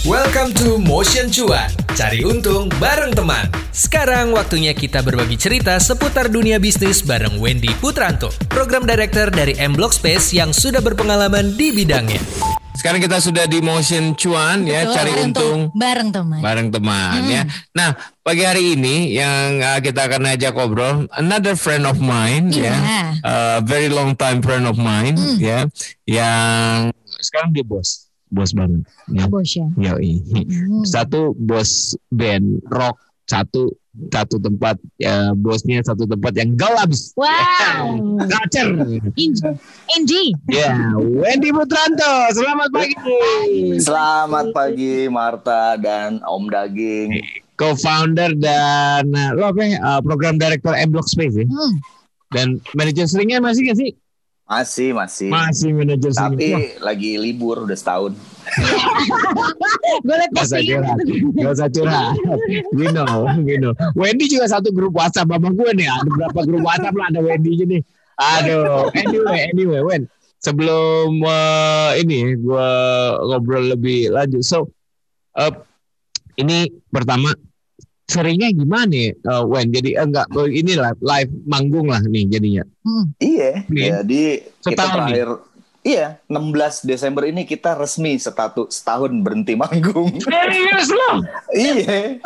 Welcome to Motion Cuan. Cari untung bareng teman. Sekarang waktunya kita berbagi cerita seputar dunia bisnis bareng Wendy Putranto, program director dari M Block Space yang sudah berpengalaman di bidangnya. Sekarang kita sudah di motion cuan ya, Betul, cari untung bareng teman. bareng teman ya. Nah, pagi hari ini yang uh, kita akan ajak ngobrol another friend of mine Iya. ya. Uh, very long time friend of mine ya yang sekarang dia bos. Bos banget ya. Bos ya. Yoi. Hmm. Satu bos band rock, satu satu tempat ya bosnya satu tempat yang gelap. Wow. Gacer. Inji. Inji. Ya, Wendy Putranto, selamat pagi. Selamat pagi Marta dan Om Daging. Co-founder dan uh, lo apa ya, uh, program director M Block Space ya? Hmm. Dan manajer seringnya masih gak sih? Masih, masih. Masih manajer. Tapi Wah, lagi libur udah setahun. Gue liat Gak usah curhat, gak usah curhat. You know, you know. Wendy juga satu grup WhatsApp sama gue nih. Ada berapa grup WhatsApp lah ada Wendy nih. Aduh, anyway, anyway, Wen. Sebelum uh, ini gue ngobrol lebih lanjut. So, uh, ini pertama seringnya gimana nih, uh, Wen? Jadi eh, enggak ini lah live manggung lah nih jadinya. Hmm. Iya, Iya. jadi kita Setahun nih? terakhir Iya, 16 Desember ini kita resmi setatu, setahun berhenti manggung. Serius loh? iya.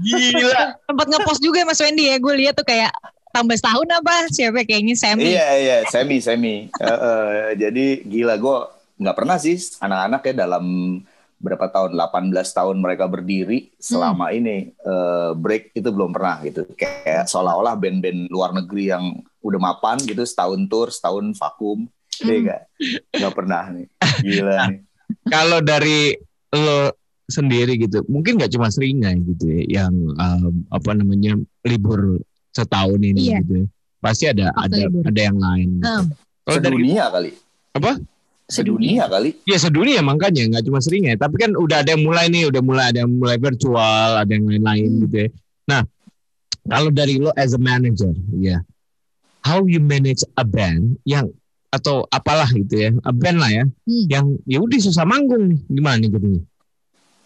Gila. Sempat ngepost juga Mas Wendy ya. Gue lihat tuh kayak tambah setahun apa? Siapa kayaknya Sammy. Iya, iya, semi, semi. Eh, eh, jadi gila gue nggak pernah sih anak-anak ya dalam berapa tahun 18 tahun mereka berdiri selama ini eh, break itu belum pernah gitu kayak seolah-olah band-band luar negeri yang udah mapan gitu setahun tour setahun vakum Iya nggak nggak pernah nih gila nih Kalau dari lo sendiri gitu, mungkin nggak cuma seringai gitu ya, yang um, apa namanya libur setahun ini Iya. gitu. ya. Pasti ada Waktu ada libur. ada yang lain. gitu. Hmm. Kalau dari sedunia kali apa? Sedunia kali Ya sedunia makanya nggak cuma seringai, tapi kan udah ada yang mulai nih, udah mulai ada yang mulai virtual, ada yang lain-lain Hmm. gitu ya. Nah, kalau dari lo as a manager, ya, how you manage a band yang atau apalah gitu ya, a band lah ya, Hmm. yang ya udah susah manggung nih, gimana jadinya?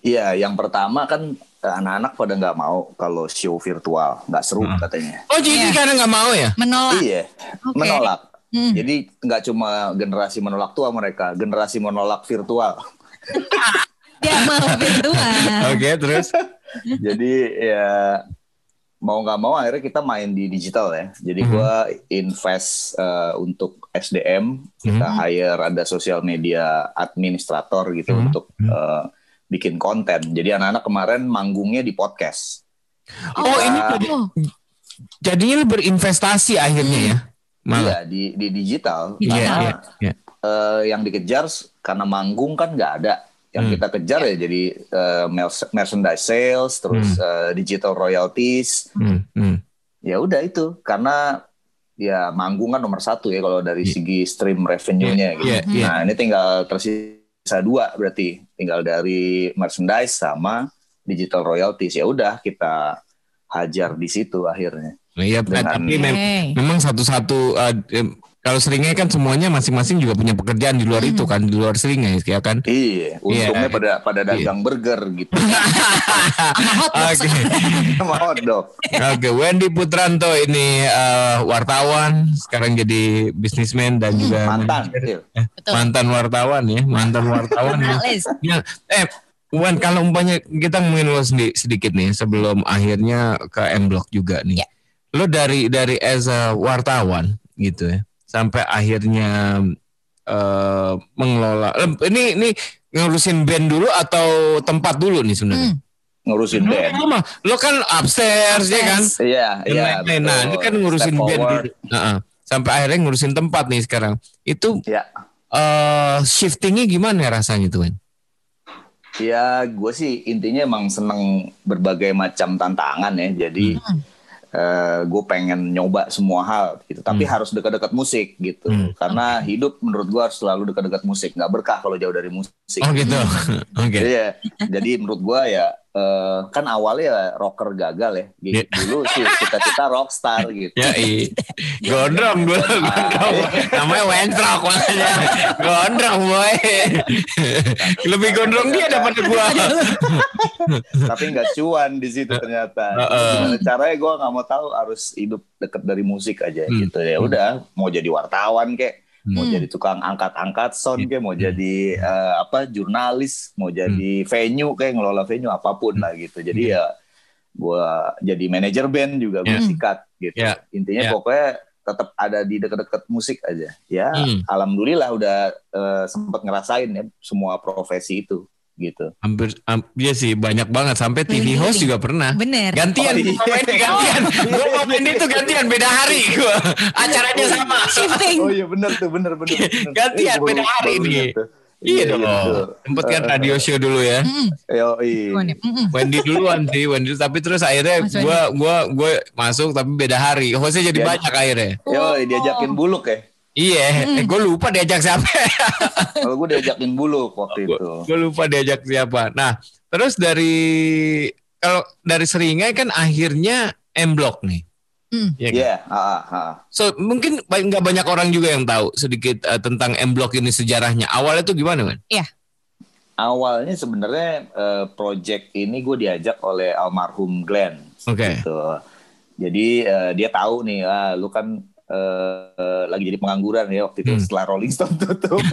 Iya, yang pertama kan eh, anak-anak pada nggak mau kalau show virtual, nggak seru Hmm. katanya. Oh jadi Iya. karena nggak mau ya? Menolak. Iya, Oke. menolak. Hmm. Jadi nggak cuma generasi menolak tua mereka, generasi menolak virtual. Dia mau virtual. Oke terus? Jadi ya mau nggak mau akhirnya kita main di digital ya. Jadi Mhm. gua invest eh, untuk SDM, kita Mhm. hire ada sosial media administrator gitu Mhm. untuk eh, bikin konten. Jadi anak-anak kemarin manggungnya di podcast. Oh ini jadi, Oh, jadinya berinvestasi akhirnya ya? Malah. Iya di di digital. Iya, Karena iya, iya. eh, yang dikejar karena manggung kan nggak ada. Yang Hmm. kita kejar ya jadi eh, mer- merchandise sales, terus eh, digital royalties. Hmm, hmm. Ya udah itu karena ya manggung kan nomor satu ya kalau dari Iya. segi stream revenue-nya gitu. Iya, iya. Nah ini tinggal tersisa dua berarti tinggal dari merchandise sama digital royalties. Ya udah kita hajar di situ akhirnya. Nah, Iya, Dengan- tapi mem- Oke. memang satu-satu uh, kalau seringnya kan semuanya masing-masing juga punya pekerjaan di luar itu kan, di luar seringnya ya kan? Iya, untungnya Iya. pada pada dagang burger gitu. Oke, sama hotdog. oke. Wendy Putranto ini uh, wartawan, sekarang jadi bisnismen dan juga Mantan. manajer. Iya. Betul. mantan wartawan ya, mantan wartawan ya. Ya, eh, Wan, kalau umpamanya kita ngomongin lo sedikit nih sebelum akhirnya ke M Block juga nih. Ya. Lo dari dari as a wartawan gitu ya, sampai akhirnya eh mengelola. Ini ini ngurusin band dulu atau tempat dulu nih sebenarnya? Hmm. Ngurusin band. Lo, mah- lo kan upstairs, ya kan? Iya, iya. Nah, ini kan ngurusin Step band forward. dulu. Nah, sampai akhirnya ngurusin tempat nih sekarang. Itu Ya. eh shiftingnya gimana ya rasanya tuh, Wan? Ya, gue sih intinya emang seneng berbagai macam tantangan ya. Jadi Hmm. Gue pengen nyoba semua hal gitu. Tapi Hmm. harus dekat-dekat musik gitu. Hmm. Karena hidup menurut gue harus selalu dekat-dekat musik. Nggak berkah kalau jauh dari musik. Oh gitu. Oke. Iya. Jadi menurut gue ya eh, kan awalnya rocker gagal ya. Gitu. Iya. Dulu sih cita-cita rockstar gitu. Ya, i. Gondrong dulu, gondrong. Namanya Wentrok makanya. Gondrong, boy. Lebih gondrong dia daripada gua. Tapi nggak cuan di situ ternyata. Heeh. Gimana caranya gue nggak mau tahu harus hidup deket dari musik aja Hmm. gitu ya. Udah mau jadi wartawan kek, mau Hmm. jadi tukang angkat-angkat sound kek, mau Hmm. jadi eh, apa jurnalis, mau jadi venue kayak ngelola venue apa pun lah gitu. Jadi Hmm. ya gue jadi manajer band juga gue Ya. sikat gitu. Ya. Intinya Ya. pokoknya tetap ada di deket-deket musik aja. Ya, Hmm. alhamdulillah udah eh, sempat ngerasain ya semua profesi itu gitu. Hampir, hampir ya sih banyak banget sampai TV host juga pernah. Bener. Gantian, Oh, iya. gantian. Gue mau main itu gantian beda hari gua. Acaranya sama. Shifting. Oh iya bener tuh bener bener. bener. Gantian, Eh, beda hari nih. tuh. Iya dong. Sempet kan Eh, radio show dulu ya. Mm-mm. Yo, iya. Mm-mm. Wendy duluan sih, Wendy tapi terus akhirnya gua gua gua masuk tapi beda hari. Hostnya jadi Iya. banyak akhirnya. Yo, diajakin buluk ya. Iya, eh, gue lupa diajak siapa. Kalau gue diajakin buluk waktu itu. gue lupa diajak siapa. Nah, terus dari kalau dari Seringai kan akhirnya M Block nih. Hmm. Iya kan? Iya, ah, ah. So mungkin nggak banyak orang juga yang tahu sedikit eh, tentang M Block ini sejarahnya. Awalnya tuh gimana, man? Awalnya sebenarnya eh, project ini gue diajak oleh almarhum Glenn. Oke. Gitu. Jadi eh, dia tahu nih, ah, lu kan eh, lagi jadi pengangguran ya waktu itu Hmm. setelah Rolling Stone tutup.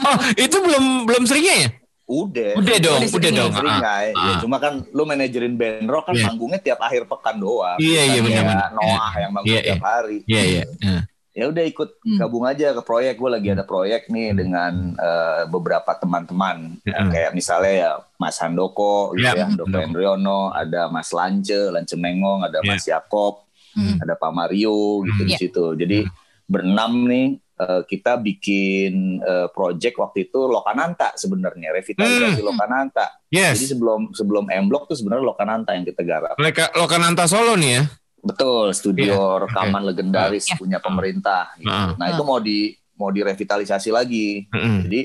Oh, itu belum belum Seringai ya? udah. Udah dong, Udah udah sering, dong. Seringai. Ah, Ya, ah. cuma kan lu manajerin band rock kan Iya. manggungnya tiap akhir pekan doang. Iya, iya, benar, kayak benar. Noah yang manggung Iya, tiap hari. Iya, iya. Nah, ya udah ikut Hmm. gabung aja ke proyek gue lagi ada proyek nih dengan eh, beberapa teman-teman Hmm. kayak misalnya ya Mas Handoko gitu Ya, ya Handoko. Hendriono ada Mas Lance Lance Mengong ada Ya. Mas Yakob Hmm. ada Pak Mario gitu Hmm. di Ya. situ jadi berenam nih eh, kita bikin eh, project waktu itu Lokananta sebenarnya revitalisasi Hmm. Lokananta jadi yes. sebelum sebelum M Block tuh sebenarnya Lokananta yang kita garap Mereka Lokananta Solo nih ya. Betul, studio rekaman legendaris Ya. punya pemerintah. gitu. Ah. Nah itu mau di mau direvitalisasi lagi. Mm-mm. Jadi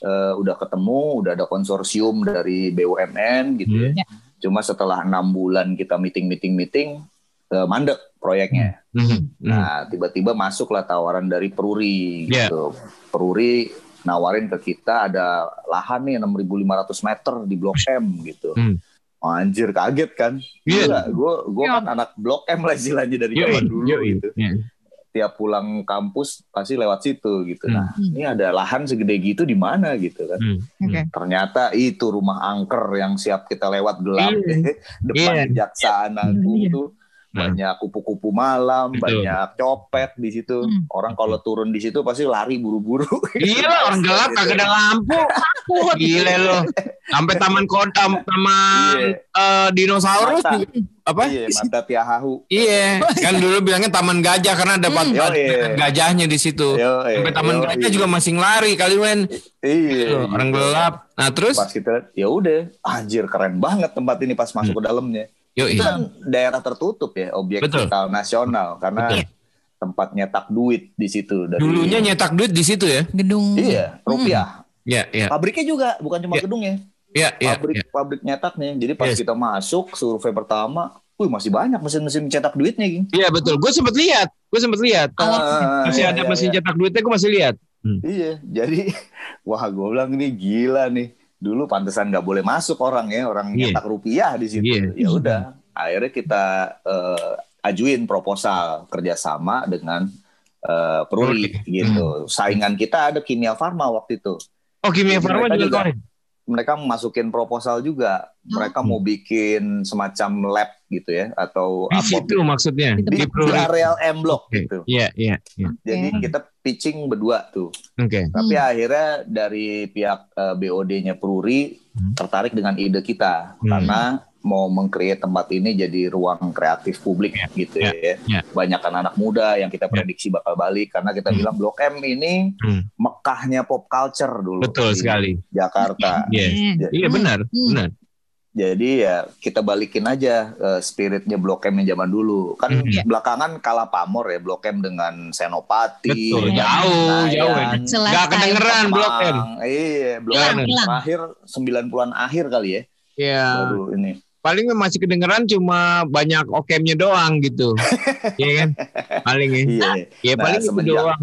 eh, udah ketemu, udah ada konsorsium dari BUMN gitu ya. Hmm. Ya. Cuma setelah enam bulan kita meeting meeting meeting eh, mandek proyeknya. Mhm. Mhm. Nah tiba-tiba masuklah tawaran dari Peruri Ya. gitu. Peruri nawarin ke kita ada lahan nih 6.500 meter di Blok M gitu. Hmm. Anjir kaget kan? Iya. Gue gue kan anak Blok M lah istilahnya dari zaman dulu yoi. gitu. Iya. Tiap pulang kampus pasti lewat situ gitu. Hmm. Nah, ini ada lahan segede gitu di mana gitu kan. Hmm. Oke. Ternyata itu rumah angker yang siap kita lewat gelap Iya. depan Iya. kejaksaan agung Iya. tuh. Banyak kupu-kupu malam, Betul. banyak copet di situ. Hmm. Orang kalau turun di situ pasti lari buru-buru. Iya orang gelap kagak ada lampu. Gile lo. Sampai taman kodam taman Iya. eh, dinosaurus Mata. apa? Iya, mata tiahahu. Iya, kan dulu bilangnya taman gajah karena ada Yo, ada iya. gajahnya di situ. Yo, eh, Sampai taman yo, gajah iya. juga masih lari kali Wen. Iya. Orang gelap. Nah, terus Pas kita ya udah, anjir keren banget tempat ini pas masuk ke dalamnya. Yuk Itu kan daerah tertutup ya, objek Hmm. Betul. vital nasional karena Betul. tempat nyetak duit di situ dari Dulunya nyetak duit di situ ya? Gedung. Iya, rupiah. Ya, ya, Pabriknya juga, bukan cuma Iya. gedungnya. ya, ya. Pabrik ya. pabrik nyetaknya. Jadi pas Yes. kita masuk survei pertama, wih masih banyak mesin-mesin cetak duitnya, Ging. Iya betul. Gue sempet lihat. Gue sempet lihat. Ah, Masih iya, ada iya, mesin iya. cetak duitnya. Gue masih lihat. Iya, jadi wah gue bilang ini gila nih. Dulu pantesan nggak boleh masuk orang ya, orang Iya. nyetak rupiah di situ. Iya. Ya udah, akhirnya kita eh, ajuin proposal kerjasama dengan eh, Peruri Peruri. gitu. Saingan kita ada Kimia Farma waktu itu. Oh kimia farma juga juga-. Mereka masukin proposal juga. Mereka Hmm. mau bikin semacam lab gitu ya, atau Di apa situ maksudnya. Di di, Di areal M Block Oke. gitu. Iya, iya, iya. Jadi Oke. kita pitching berdua tuh. Oke. Tapi Hmm. akhirnya dari pihak eh, BOD-nya Peruri Hmm. tertarik dengan ide kita Hmm. karena mau mengcreate tempat ini jadi ruang kreatif publik gitu ya, ya. ya. Banyak anak muda yang kita prediksi bakal balik karena kita Hmm. bilang Blok M ini Hmm. Mekahnya pop culture dulu Betul di sekali. Jakarta. Yes. Hmm. Ya- Iya benar, Hmm. benar. Jadi ya kita balikin aja uh, spiritnya Blok M yang zaman dulu. Kan Mhm. belakangan kalah pamor ya Blok M dengan Senopati. Betul, dengan jauh, jauh. Gak kedengeran Blok M. Iya, Blok M terakhir 90-an akhir kali ya. Ya, Baru ini. Paling masih kedengeran cuma banyak okemnya doang gitu. Iya kan? Paling ya. Iya. Ya Nah, paling itu semenjak- doang.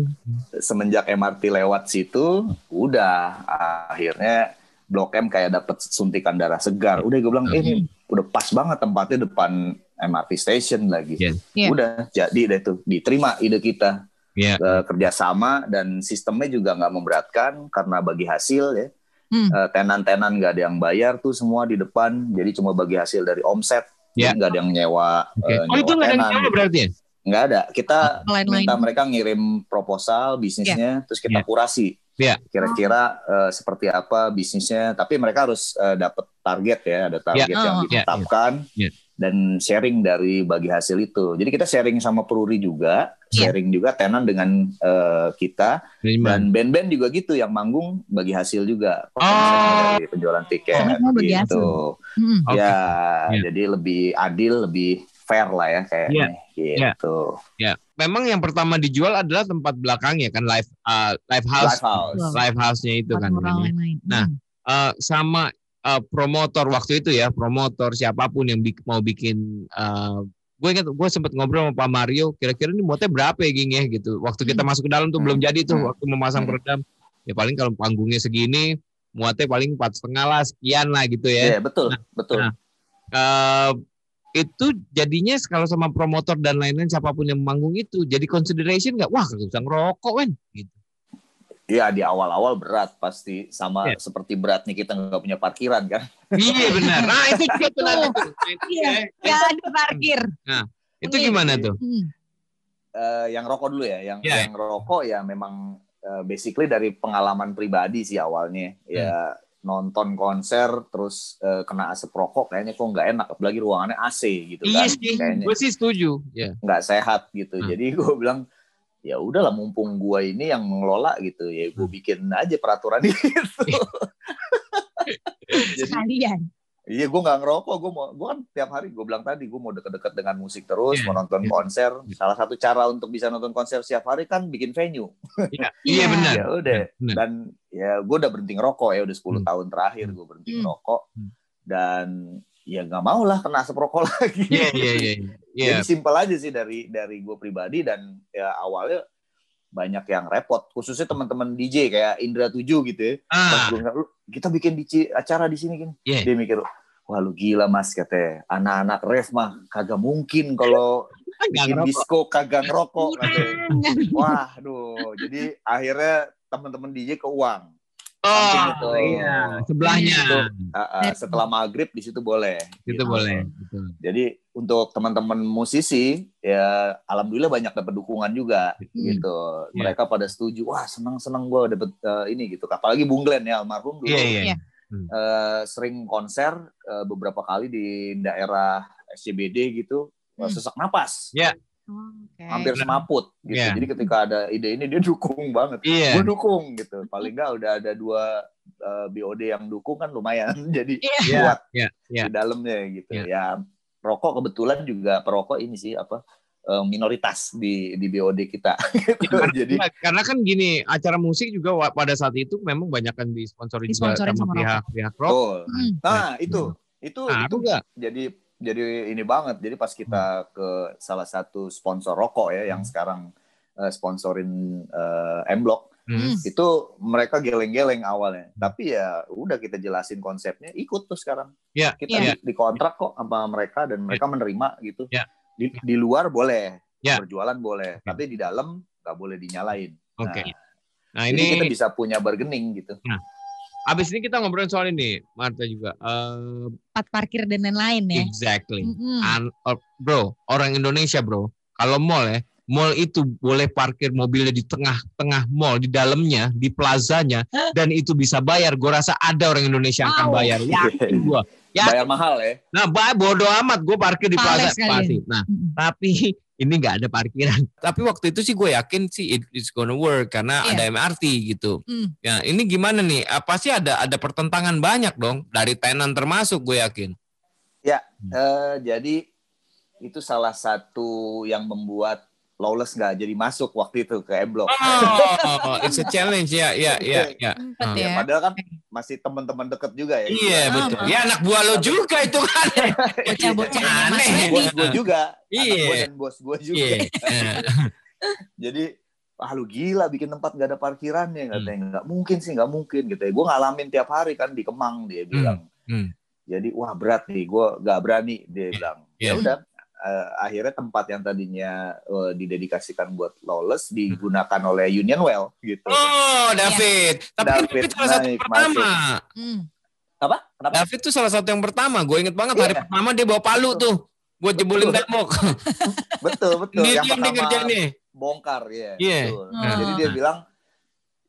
semenjak MRT lewat situ udah akhirnya Blok M kayak dapet suntikan darah segar. Udah gue bilang eh, ini udah pas banget tempatnya depan MRT station lagi. Iya. Iya. Udah jadi deh tuh diterima ide kita Iya. Eh, kerjasama dan sistemnya juga nggak memberatkan karena bagi hasil ya. Hmm. Eh, tenan-tenan nggak ada yang bayar tuh semua di depan. Jadi cuma bagi hasil dari omset. Jadi nggak ada yang nyewa. Oke. eh, Oh itu nyewa nggak ada yang nyawa berarti ya? Nggak ada. Kita Lain-lain. minta mereka ngirim proposal bisnisnya, terus kita Iya. kurasi. Iya. Kira-kira eh, seperti apa bisnisnya. Tapi mereka harus eh, dapat target ya, ada target Iya. yang Oh. ditetapkan Iya. dan sharing dari bagi hasil itu. Jadi kita sharing sama Pruri juga, Iya. sharing juga tenan dengan eh, kita Terima. dan band-band juga gitu yang manggung bagi hasil juga. Oh. Dari penjualan tiket Oh, gitu. Oke. Ya, Iya. jadi lebih adil, lebih fair lah ya kayaknya. Iya. Gitu. Ya, memang yang pertama dijual adalah tempat belakangnya kan live uh, live house. Live house. Live house-nya itu kan. Orang kan, ya. lain-lain. Nah, Hmm. Uh, sama uh, promotor waktu itu ya, promotor siapa pun yang bik- mau bikin uh, gue ingat gue sempat ngobrol sama Pak Mario, kira-kira ini muatnya berapa ya Ging ya gitu. Waktu kita masuk ke dalam tuh Hmm. belum jadi tuh Hmm. waktu memasang Hmm. peredam. Ya paling kalau panggungnya segini, muatnya paling empat setengah lah, sekian lah gitu ya. Iya, betul, betul. nah. Eh, itu jadinya kalau sama promotor dan lain-lain siapa pun yang manggung itu jadi consideration nggak wah kagak bisa ngerokok kan gitu Iya, di awal-awal berat pasti sama Iya. seperti beratnya kita nggak punya parkiran kan. iya benar nah itu juga tuh nanti tuh. Nah, itu Iya. ya. Nggak ada parkir. itu gimana tuh Hmm. Eh, yang rokok dulu ya, yang Iya. yang rokok ya memang eh, basically dari pengalaman pribadi sih awalnya. Ya nonton konser terus eh, kena asap rokok kayaknya kok nggak enak apalagi ruangannya AC gitu iya kan. sih Kayaknya gue sih setuju ya nggak sehat gitu. Hmm. Jadi gue bilang ya udahlah mumpung gua ini yang mengelola gitu ya gue Hmm. bikin aja peraturan itu. Jadi Sekalian. Iya, gue nggak ngerokok. Gue mau, gue kan tiap hari gue bilang tadi, gue mau deket-deket dengan musik terus, Iya, mau nonton iya. konser. Salah satu cara untuk bisa nonton konser setiap hari kan bikin venue. iya Iya. iya benar Ya udah. Dan ya gue udah berhenti ngerokok ya, udah 10 Hmm. tahun terakhir gue berhenti Hmm. ngerokok. Hmm. Dan ya nggak mau lah kena asap rokok lagi. iya iya iya iya Jadi simpel aja sih dari dari gue pribadi dan ya awalnya banyak yang repot, khususnya teman-teman DJ kayak Indra 7 gitu ya. Pas ah gue "Lu, kita bikin DJ acara di sini gini. Iya. Dia mikir, wah lu gila mas katanya. Anak-anak ref mah kagak mungkin kalau nggak bikin disco kagak ngerokok katanya. Wah, aduh. Jadi akhirnya teman-teman DJ ke uang. Oh itu. iya sebelahnya Itu. Ah, ah, setelah maghrib di situ boleh. itu Gitu. boleh betul Jadi untuk teman-teman musisi ya alhamdulillah banyak dapat dukungan juga gitu. Iya. Mereka pada setuju. Wah senang-senang gue dapet eh, ini gitu. Apalagi Bung Glenn ya almarhum dulu iya iya Iya. eh, sering konser eh, beberapa kali di daerah SCBD gitu Hmm. sesak napas Oh, oke. hampir semaput gitu Iya. jadi ketika ada ide ini dia dukung banget iya gue dukung gitu paling nggak udah ada dua eh, BOD yang dukung kan lumayan jadi Iya. Iya, kuat iya, iya. di dalamnya gitu Iya. ya rokok kebetulan juga perokok ini sih apa eh, minoritas di di BOD kita gitu. jadi Iya, karena kan gini acara musik juga pada saat itu memang banyak kan disponsori juga sama sama pihak pihak rock betul Hmm. nah itu itu nah, itu aku nggak jadi jadi ini banget. Jadi pas kita ke salah satu sponsor rokok ya yang sekarang eh, sponsorin eh, M Block Hmm. itu mereka geleng-geleng awalnya. Tapi ya udah kita jelasin konsepnya, ikut tuh sekarang. Iya, Kita iya. di, dikontrak kok sama mereka dan mereka menerima gitu. Iya. Di, di luar boleh, Iya. berjualan boleh, Iya. tapi di dalam nggak boleh dinyalain. Oke. Nah, Nah Jadi kita ini bisa punya bargaining gitu. Abis ini kita ngobrolin soal ini, Marta juga. Tempat parkir dan lain-lain ya. exactly. Mm-mm. An- oh, bro, orang Indonesia bro, kalau mall ya, mall itu boleh parkir mobilnya di tengah-tengah mall, di dalamnya, di plazanya, dan itu bisa bayar. Gue rasa ada orang Indonesia yang akan bayar. Yakin gue. Ya. Bayar mahal ya. Nah, bah, bodo amat gue parkir di Pales plaza pasti. Nah, Mm-mm. tapi ini nggak ada parkiran. Tapi waktu itu sih gue yakin sih it, it's gonna work karena Iya. ada MRT gitu. Hmm. Ya, ini gimana nih? Apa sih ada ada pertentangan banyak dong dari tenan termasuk gue yakin. Eh, jadi itu salah satu yang membuat Lawless nggak jadi masuk waktu itu ke M Block. Oh, it's a challenge ya, ya, ya, ya. Sempet Ah. ya. Padahal kan masih teman-teman deket juga ya. Iya Ah, betul. ah. Ya anak buah lo juga itu kan. Bocah-bocah Aneh. Bos gue juga, Iya. bos gue juga. Iya. Jadi ah lu gila bikin tempat gak ada parkirannya Hmm. katanya nggak mungkin sih nggak mungkin gitu ya gue ngalamin tiap hari kan di Kemang dia bilang hmm. jadi wah berat nih gue nggak berani dia bilang Iya. ya udah eh, akhirnya tempat yang tadinya eh, didedikasikan buat lawless digunakan oleh Union Well gitu Oh, David. Tapi kan David David salah satu naik pertama. Hmm. apa kenapa David tuh salah satu yang pertama. Gue inget banget hari Iya. pertama dia bawa palu tuh buat jebolin Betul. tembok. betul betul Dia yang diam dia pertama ngerjainnya. bongkar ya Iya. betul. Ah. jadi dia bilang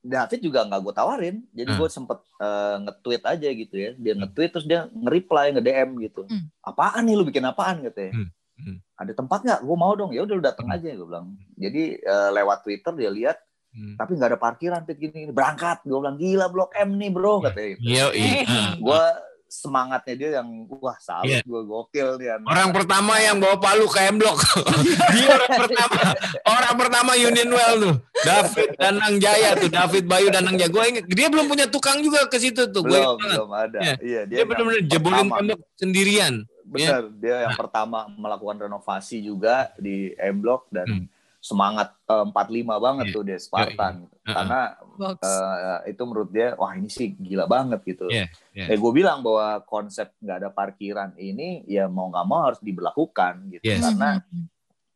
David juga nggak gue tawarin jadi Ah. gue sempet eh, nge-tweet aja gitu ya dia nge-tweet terus dia nge-reply nge-DM gitu Hmm. apaan nih lu bikin apaan gitu ya Hmm. Hmm. ada tempat nggak gue mau dong ya udah lu datang aja gue bilang jadi eh, lewat Twitter dia lihat Hmm. tapi nggak ada parkiran Pit gini, gini berangkat gue bilang gila blok M nih bro katanya gitu. Iya, iya. Ah. gue semangatnya dia yang wah salut Iya. gue gokil dia Orang pertama yang bawa palu ke M Block. Dia orang pertama. Orang pertama Union Well tuh. David Danang Jaya tuh. David Bayu Danang Jaya. Gue inget. Dia belum punya tukang juga ke situ tuh. Gue belum banget. belum ada Iya. iya Dia yang benar-benar jebolin tembok sendirian. Benar, dia yang Nah. pertama melakukan renovasi juga di M Block dan Hmm. semangat eh, 45 banget Iya. tuh dia Spartan. Heeh. Karena Box. eh, itu menurut dia wah ini sih gila banget gitu. Iya, iya. Eh gue bilang bahwa konsep nggak ada parkiran ini ya mau nggak mau harus diberlakukan gitu. Yes. Karena Hmm.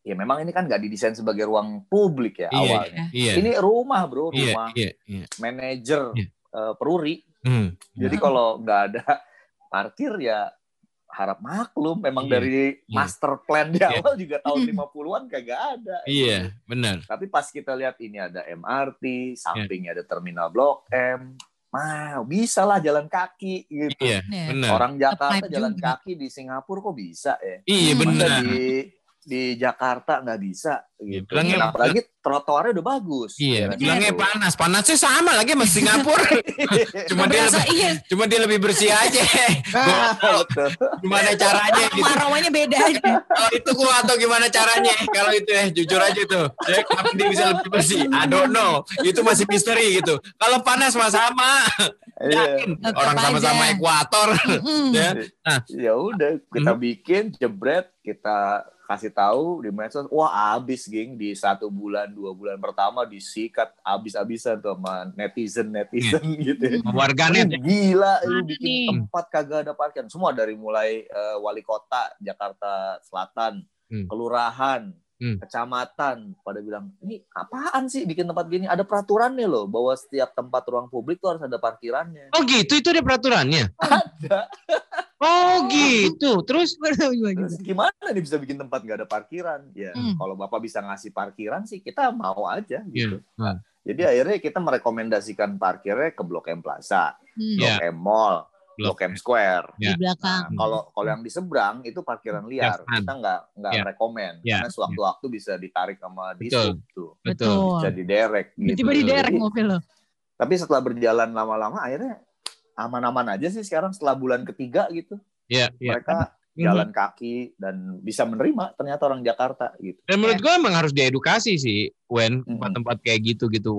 ya memang ini kan nggak didesain sebagai ruang publik ya Iya, awalnya. Iya. Ini rumah bro, Iya, rumah iya, iya. manajer Iya. eh, peruri. Hmm. Jadi kalau nggak ada parkir ya harap maklum. Memang Iya, dari iya. master plan di Iya. awal juga tahun Mm. 50-an kagak ada. Iya, benar. Tapi pas kita lihat ini ada. MRT, sampingnya ada terminal Blok M. Mah, bisa lah jalan kaki gitu. Iya, Iya. benar. Orang Jakarta jalan juga. kaki di Singapura kok bisa ya? Iya, benar. di di Jakarta nggak bisa gitu. bilangnya- apalagi trotoarnya udah bagus. Iya, Ya, bilangnya gitu. panas. Panasnya sama lagi sama Singapura. Cuma dia lebih, iya. cuma dia lebih bersih aja. Nah, tahu betul. gimana caranya gitu. Aromanya beda aja. Kalau itu gua atau gimana caranya kalau itu ya jujur aja tuh. Ya, kenapa dia bisa lebih bersih? I don't know. Itu masih misteri gitu. Kalau panas mah sama. Iya. Yakin orang sama-sama ekuator. Hmm. ya. ya udah kita Hmm. bikin jebret kita kasih tahu di medsos wah abis geng di satu bulan dua bulan pertama disikat abis-abisan tuh sama netizen netizen gitu ya. Warganet. Lu gila lu Mana bikin tempat kagak ada parkiran semua dari mulai eh, wali kota Jakarta Selatan Hmm. kelurahan Hmm. kecamatan pada bilang ini apaan sih bikin tempat gini ada peraturannya loh bahwa setiap tempat ruang publik tuh harus ada parkirannya Oh gitu, itu ada peraturannya. ada Oh gitu. Terus. Terus gimana nih bisa bikin tempat nggak ada parkiran? Ya Hmm. kalau bapak bisa ngasih parkiran sih kita mau aja gitu. Iya. Nah. Jadi akhirnya kita merekomendasikan parkirnya ke Blok M Plaza, Hmm. Blok Iya. M Mall, Blok M Square. Di Ya. belakang. Nah, kalau kalau yang di seberang itu parkiran liar, Jangan. kita nggak nggak Ya. rekomen Ya. karena sewaktu-waktu bisa ditarik sama Betul. disub tuh, betul. bisa diderek. Gitu. Tiba-tiba di derek Jadi- mobil lo. Tapi setelah berjalan lama-lama akhirnya aman-aman aja sih sekarang setelah bulan ketiga gitu Iya, iya. mereka jalan kaki dan bisa menerima ternyata orang Jakarta gitu. Dan menurut gue emang harus diedukasi sih, Wen, Mm-mm. tempat-tempat kayak gitu gitu.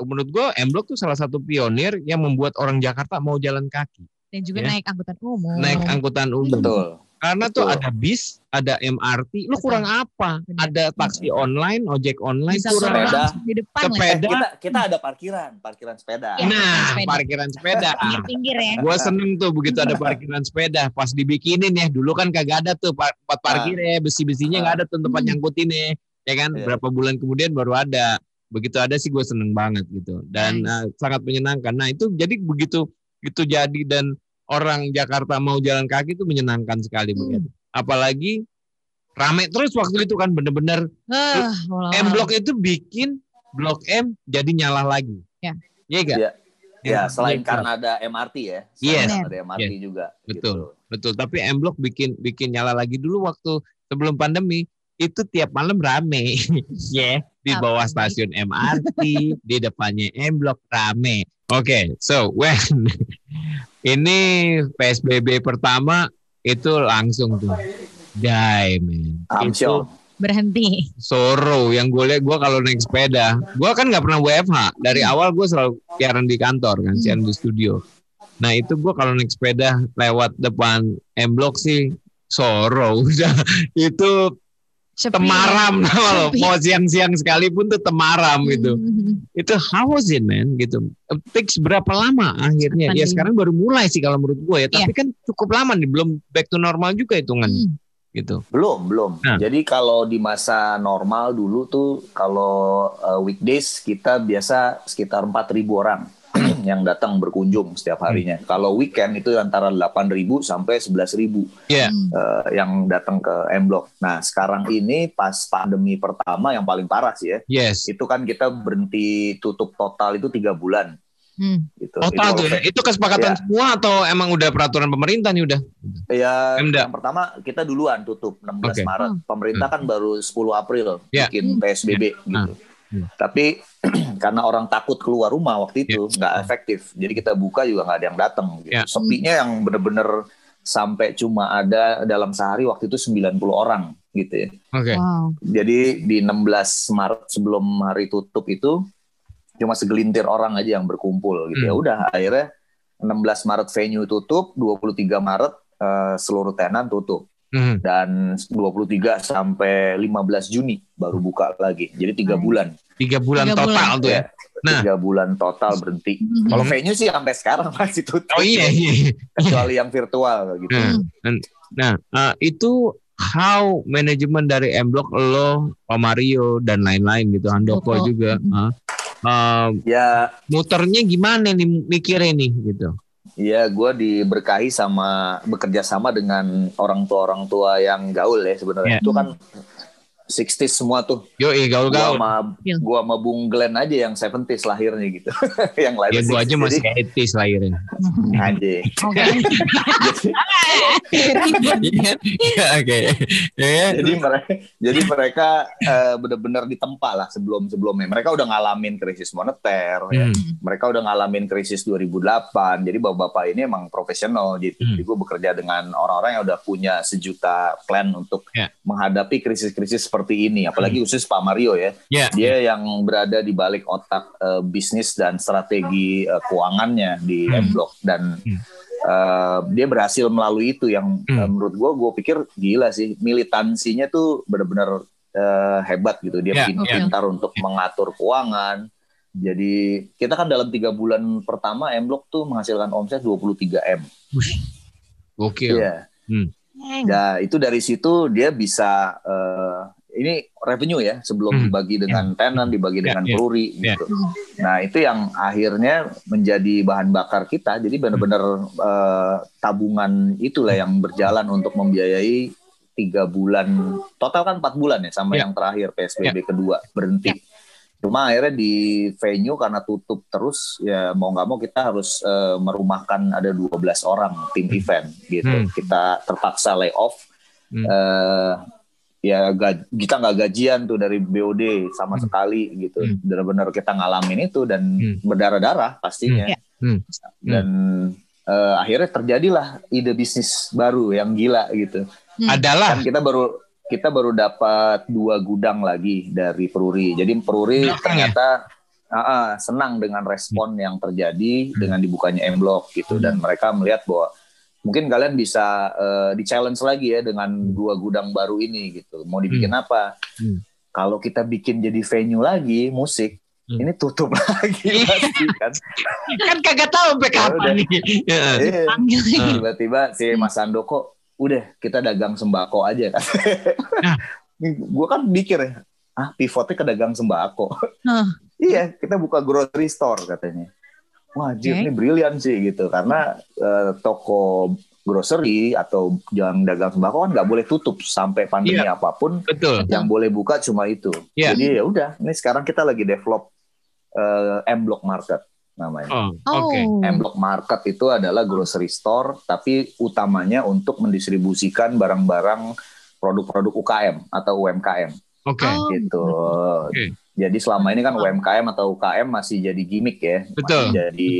Menurut gue M Block tuh salah satu pionir yang membuat orang Jakarta mau jalan kaki, Dan juga Ya. naik angkutan umum. naik angkutan umum. Betul. Karena tuh Betul. ada bis, ada MRT, lu Betul. kurang apa? Benar. Ada taksi online, ojek online Bisa kurang. sepeda. di depan. Sepeda. Eh, kita kita ada parkiran, parkiran sepeda. Ya. Nah, sepeda. parkiran sepeda. Pinggir-pinggir ya. Gue seneng tuh begitu ada parkiran sepeda. Pas dibikinin ya, dulu kan kagak ada tuh par- tempat parkir ya, besi-besinya nggak ada tuh tempat Hmm. nyangkutin ya. Ya kan, Iya. berapa bulan kemudian baru ada. Begitu ada sih gue seneng banget gitu. Dan Nice. eh, sangat menyenangkan. Nah itu jadi begitu itu jadi dan orang Jakarta mau jalan kaki itu menyenangkan sekali Hmm. begitu. Apalagi rame terus waktu itu kan bener-bener Ah, bola M. Block itu bikin Blok M jadi nyala lagi. Ya. Iya gak? Iya. Ya, selain Iya. karena ada MRT ya. Yes. Selain ada MRT juga. Betul. Gitu. Betul, tapi M Block bikin bikin nyala lagi dulu waktu sebelum pandemi. itu tiap malam rame. ya, di Apa bawah stasiun MRT, di depannya M Block rame. Oke, so when ini PSBB pertama itu langsung tuh die man. Itu. Berhenti. Soro yang gue lihat gue kalau naik sepeda, gue kan nggak pernah WFH dari awal gue selalu siaran di kantor kan, siaran di studio. Nah itu gue kalau naik sepeda lewat depan M Block sih Soro udah itu. Temaram lo. Sepi. mau siang-siang sekalipun tuh temaram gitu. Hmm. Itu how was it man gitu. It takes berapa lama akhirnya? Ya Pandemi. sekarang baru mulai sih kalau menurut gue ya. Tapi kan cukup lama nih belum back to normal juga hitungan Hmm. gitu. Belum, belum. Nah. Jadi kalau di masa normal dulu tuh kalau uh, weekdays kita biasa sekitar 4.000 orang yang datang berkunjung setiap harinya. Kalau weekend itu antara 8.000 sampai 11.000 Iya. Hmm. uh, yang datang ke M Block. Nah, sekarang ini pas pandemi pertama yang paling parah sih ya. Yes. Itu kan kita berhenti tutup total itu tiga bulan Hmm. gitu. Total itu, tuh ya. Itu kesepakatan Iya. semua atau emang udah peraturan pemerintah nih udah? Ya, Pemda. yang pertama kita duluan tutup 16 Oke. Maret. Hmm. Pemerintah kan baru 10 April Ya. bikin PSBB gitu. Hmm. Tapi karena orang takut keluar rumah waktu itu nggak efektif. Jadi kita buka juga nggak ada yang datang. Gitu. Ya. Sepinya yang bener-bener sampai cuma ada dalam sehari waktu itu 90 orang gitu ya. Oke. Wow. Jadi di 16 Maret sebelum hari tutup itu cuma segelintir orang aja yang berkumpul gitu ya. Hmm. Udah akhirnya 16 Maret venue tutup, 23 Maret eh, seluruh tenan tutup Hmm. dan 23 sampai 15 Juni baru buka lagi. Jadi tiga Hmm. bulan. Tiga bulan Tiga total bulan. tuh ya. Ya, Nah. tiga bulan total berhenti. Hmm. Kalau venue sih sampai sekarang masih tutup. Oh iya iya. Kecuali yang virtual gitu. Hmm. Nah, eh, itu how manajemen dari M Block lo, Pak Mario dan lain-lain gitu, Handoko Handoko. juga. Eh, eh, Ya, muternya gimana nih mikirnya nih gitu. Ya gue diberkahi sama bekerja sama dengan orang tua orang tua yang gaul ya sebenarnya. Ya. Itu kan 60s semua tuh. Yo, Gua iya gaul-gaul. sama Iya. gua sama Bung Glenn aja yang 70s lahirnya gitu. yang lain Ya gua aja 60s. masih Jadi, 80s lahirnya. anjing. Oke. Jadi, Oke. Ya. jadi mereka jadi mereka eh, benar-benar ditempa lah sebelum sebelumnya mereka udah ngalamin krisis moneter ya. Hmm. mereka udah ngalamin krisis 2008 jadi bapak-bapak ini emang profesional jadi, Hmm. gue bekerja dengan orang-orang yang udah punya sejuta plan untuk Ya. menghadapi krisis-krisis seperti ini apalagi khusus Pak Mario ya Ya. dia yang berada di balik otak eh, bisnis dan strategi eh, keuangannya di Hmm. M Block dan Hmm. eh, dia berhasil melalui itu yang Hmm. eh, menurut gue gue pikir gila sih militansinya tuh benar-benar eh, hebat gitu dia Ya, pin- ya. pintar untuk mengatur keuangan jadi kita kan dalam tiga bulan pertama M Block tuh menghasilkan omset 23 m Gokil. Iya. Hmm. Nah, itu dari situ dia bisa eh, ini revenue ya sebelum Hmm. dibagi dengan tenan, dibagi Ya, dengan ya. peluri Ya. gitu. Nah, itu yang akhirnya menjadi bahan bakar kita. Jadi benar-benar eh, tabungan itulah yang berjalan untuk membiayai tiga bulan total kan empat bulan ya sama Ya. yang terakhir PSBB kedua berhenti. Cuma akhirnya di venue karena tutup terus ya mau nggak mau kita harus eh, merumahkan ada 12 orang tim event gitu. Hmm. Kita terpaksa lay off. Hmm. Eh, ya ga- kita nggak gajian tuh dari BOD sama Hmm. sekali gitu. Hmm. Benar-benar kita ngalamin itu dan Hmm. berdarah-darah pastinya. Hmm. Hmm. Dan eh, akhirnya terjadilah ide bisnis baru yang gila gitu. Adalah Kan kita baru kita baru dapat dua gudang lagi dari Peruri. Jadi Peruri Belakang ya? ternyata ah, ah, senang dengan respon yang terjadi Hmm. dengan dibukanya M Block gitu dan mereka melihat bahwa mungkin kalian bisa eh, di challenge lagi ya dengan dua gudang baru ini gitu. Mau dibikin apa? Hmm. Kalau kita bikin jadi venue lagi musik Hmm. ini tutup lagi pasti kan. kan kagak tahu sampai Ya kapan udah. nih. Ya. Iya. Panggil. tiba-tiba si Mas Andoko udah kita dagang sembako aja kan Nah. gue kan mikir ya ah pivotnya ke dagang sembako Hah. iya kita buka grocery store katanya wah Jir, Oke. ini brilian sih gitu karena eh, toko grocery atau yang dagang sembako kan nggak boleh tutup sampai pandemi Iya. apa pun Betul. yang boleh buka cuma itu Iya. jadi ya udah ini sekarang kita lagi develop eh, M Block Market namanya Oh, Oh. oke. M Block Market itu adalah grocery store, tapi utamanya untuk mendistribusikan barang-barang produk-produk UKM atau UMKM Oke. Oh, gitu. Oke. Jadi selama ini kan UMKM atau UKM masih jadi gimmick ya, Betul. masih jadi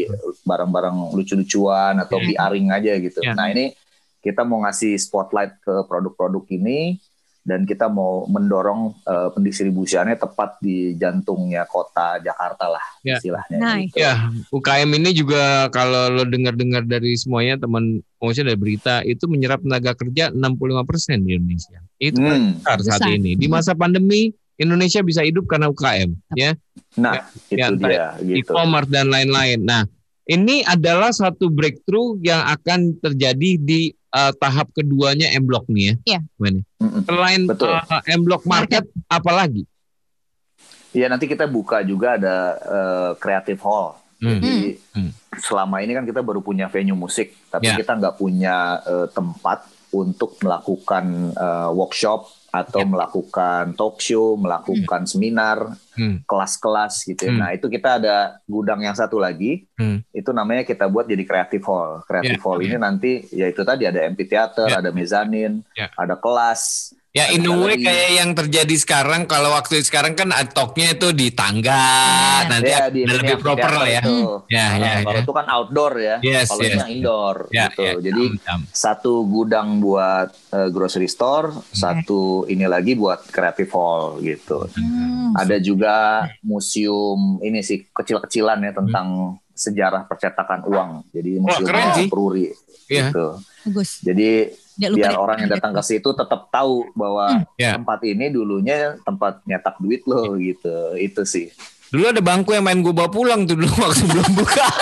barang-barang lucu-lucuan atau Ya. PR-ing aja gitu. Ya. Nah ini kita mau ngasih spotlight ke produk-produk ini dan kita mau mendorong eh, pendistribusiannya tepat di jantungnya kota Jakarta lah Ya. istilahnya. Nice. gitu. Ya, UKM ini juga kalau lo dengar-dengar dari semuanya teman maksudnya dari berita itu menyerap tenaga kerja 65% di Indonesia. Itu Hmm. besar saat Besar. ini. Di masa pandemi Indonesia bisa hidup karena UKM, ya, Nah itu Ya, dia gitu. e-commerce dan lain-lain. Nah, ini adalah satu breakthrough yang akan terjadi di uh, tahap keduanya M Block nih ya. Iya. Gimana? Mm-mm. Selain Betul. uh, M Block Market, apa lagi? Ya nanti kita buka juga ada eh, creative hall. Hmm. Jadi Hmm. selama ini kan kita baru punya venue musik, tapi Ya. kita nggak punya eh, tempat untuk melakukan eh, workshop atau Ya. melakukan talk show, melakukan seminar, Hmm. kelas-kelas gitu. ya. Hmm. Nah itu kita ada gudang yang satu lagi, Hmm. itu namanya kita buat jadi creative hall. Creative Ya. hall ini nanti ya itu tadi ada amphitheater, Ya. ada mezanin, Ya. ada kelas. Ya in a way kayak yang terjadi sekarang kalau waktu sekarang kan talknya itu di tangga nanti Ya, di lebih proper lah ya. itu. Ya, Nah, ya, kalau ya. itu kan outdoor ya. Yes, kalau yes, ini yang indoor Ya, gitu. ya, Jadi satu gudang buat eh, grocery store, satu ini lagi buat creative hall gitu. Hmm. Ada juga museum ini sih kecil-kecilan ya tentang sejarah percetakan uang. Jadi museum keren sih. Peruri Iya. gitu. Bagus. Jadi biar deh. orang yang datang ke situ tetap tahu bahwa Ya. tempat ini dulunya tempat nyetak duit loh gitu. Itu sih. Dulu ada bangku yang main gue bawa pulang tuh dulu waktu belum buka.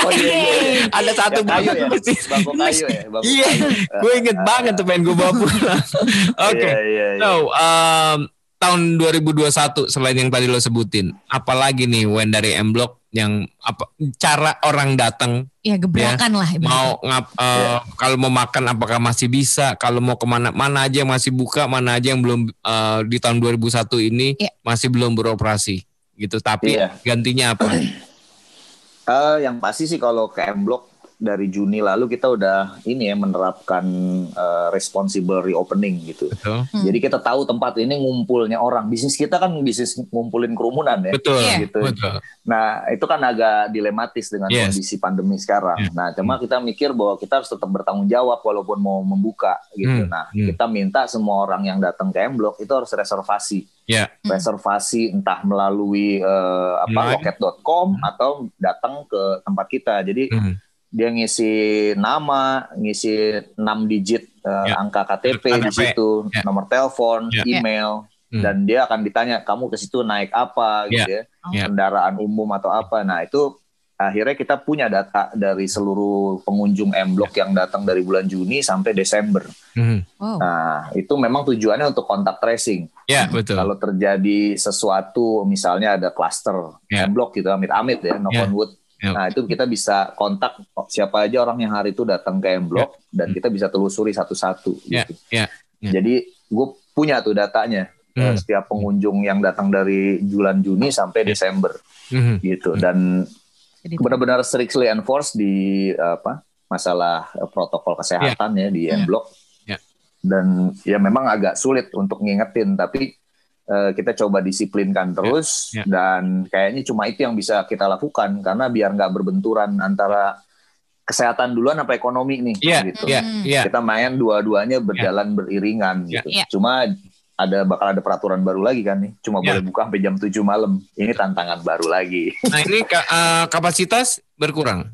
Oh iya iya. iya. ada satu Yang kayu ya, bangku sih. bangku kayu ya, bangku Iya, kayu. gue inget banget tuh main gue bawa pulang. Oke. Iya, iya, iya. So, um, tahun 2021 selain yang tadi lo sebutin, apalagi nih Wen dari M Block yang apa cara orang datang Ya gebrakan lah. ibaratnya. mau ngap eh, kalau mau makan apakah masih bisa kalau mau ke mana mana aja yang masih buka mana aja yang belum eh, di tahun 2001 ini Iya. masih belum beroperasi gitu tapi Iya. gantinya apa Eh, yang pasti sih kalau ke M Block dari Juni lalu kita udah ini ya menerapkan eh, responsible reopening gitu. betul Hmm. Jadi kita tahu tempat ini ngumpulnya orang. Bisnis kita kan bisnis ngumpulin kerumunan ya. betul Iya. Gitu. betul Nah, itu kan agak dilematis dengan Yes. kondisi pandemi sekarang. Yeah. Nah, cuma kita mikir bahwa kita harus tetap bertanggung jawab walaupun mau membuka gitu. Hmm, Nah, hmm. kita minta semua orang yang datang ke M Block itu harus reservasi. ya Hmm. Reservasi entah melalui eh, apa loket.com atau datang ke tempat kita. Jadi Hmm. Dia ngisi nama, ngisi 6 digit eh, Ya. angka KTP, di KTP. situ, Ya. nomor telepon, Ya. email, Hmm. dan dia akan ditanya kamu ke situ naik apa gitu ya, Ya. kendaraan umum atau apa. Nah itu akhirnya kita punya data dari seluruh pengunjung M Block yang datang dari bulan Juni sampai Desember. Hmm. Wow. Nah itu memang tujuannya untuk kontak tracing. ya betul Kalau terjadi sesuatu, misalnya ada klaster Ya. M Block gitu, amit-amit ya, knock Ya. on wood. Nah itu kita bisa kontak siapa aja orang yang hari itu datang ke M Block dan kita bisa telusuri satu-satu. Gitu. ya, ya. Jadi gue punya tuh datanya Hmm. eh, setiap pengunjung yang datang dari bulan Juni sampai Ya. Desember Hmm. gitu dan Jadi benar-benar strictly enforced di apa masalah eh, protokol kesehatan ya di M Hmm. Block. Ya. Dan ya memang agak sulit untuk ngingetin tapi eh, kita coba disiplinkan terus ya. dan kayaknya cuma itu yang bisa kita lakukan karena biar nggak berbenturan antara kesehatan duluan apa ekonomi nih Iya, gitu. Hmm. iya. Kita main dua-duanya berjalan beriringan Ya. gitu. Ya. Cuma ada bakal ada peraturan baru lagi kan nih. Cuma Ya. boleh buka sampai jam 7 malam. Ini tantangan baru lagi. Nah ini ka- eh, kapasitas berkurang.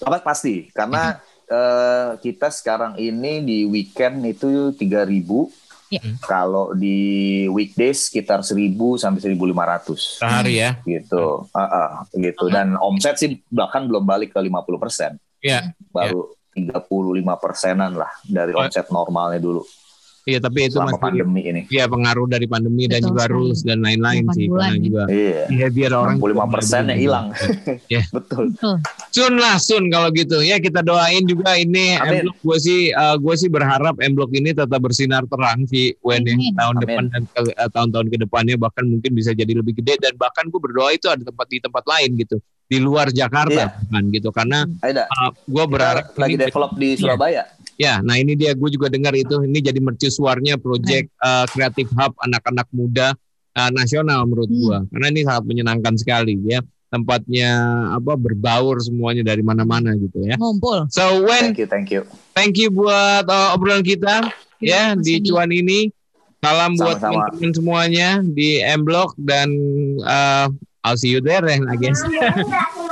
Apa pasti karena Hmm. eh, kita sekarang ini di weekend itu 3000 Ya. Kalau di weekdays sekitar 1000 sampai 1500 Sehari ya. gitu. Ah, ah, gitu dan omset sih bahkan belum balik ke 50%. Ya. Baru 35 persenan lah dari Oh. omset normalnya dulu Iya, tapi itu selama masih pandemi ini. Iya pengaruh dari pandemi dan Betul juga sekali. rules dan lain-lain sih karena ya. juga Iya. behavior orang 65 persennya hilang. Ya. Betul. Betul. Sun lah Sun kalau gitu ya kita doain juga ini Amin. M-Block gue sih gue sih berharap M-Block ini tetap bersinar terang sih Wen ya, tahun Amin. depan dan ke- eh, tahun-tahun ke depannya bahkan mungkin bisa jadi lebih gede dan bahkan gue berdoa itu ada tempat di tempat lain gitu di luar Jakarta Iya. kan gitu karena Aida, gue kita berharap lagi ini- develop di Surabaya. Ya, nah ini dia gue juga dengar itu ini jadi mercusuarnya project uh, Creative Hub anak-anak muda uh, nasional menurut Hmm. gua. Karena ini sangat menyenangkan sekali ya. Tempatnya apa berbaur semuanya dari mana-mana gitu ya. Ngumpul. So when Thank you, thank you. thank you buat uh, obrolan kita ya Mas di cuan ini. Salam buat teman-teman semuanya di M Block dan uh, I'll see you there I guess.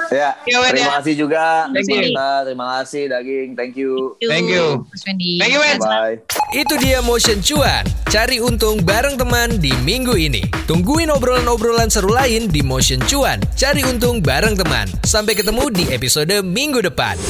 Ya, Ya, Wen, terima ya. kasih juga. Thank you. Kita, terima kasih daging. Thank you. Thank you. Mas Wendy. Thank you. Bye. Itu dia Motion Cuan. Cari untung bareng teman di minggu ini. Tungguin obrolan-obrolan seru lain di Motion Cuan. Cari untung bareng teman. Sampai ketemu di episode minggu depan.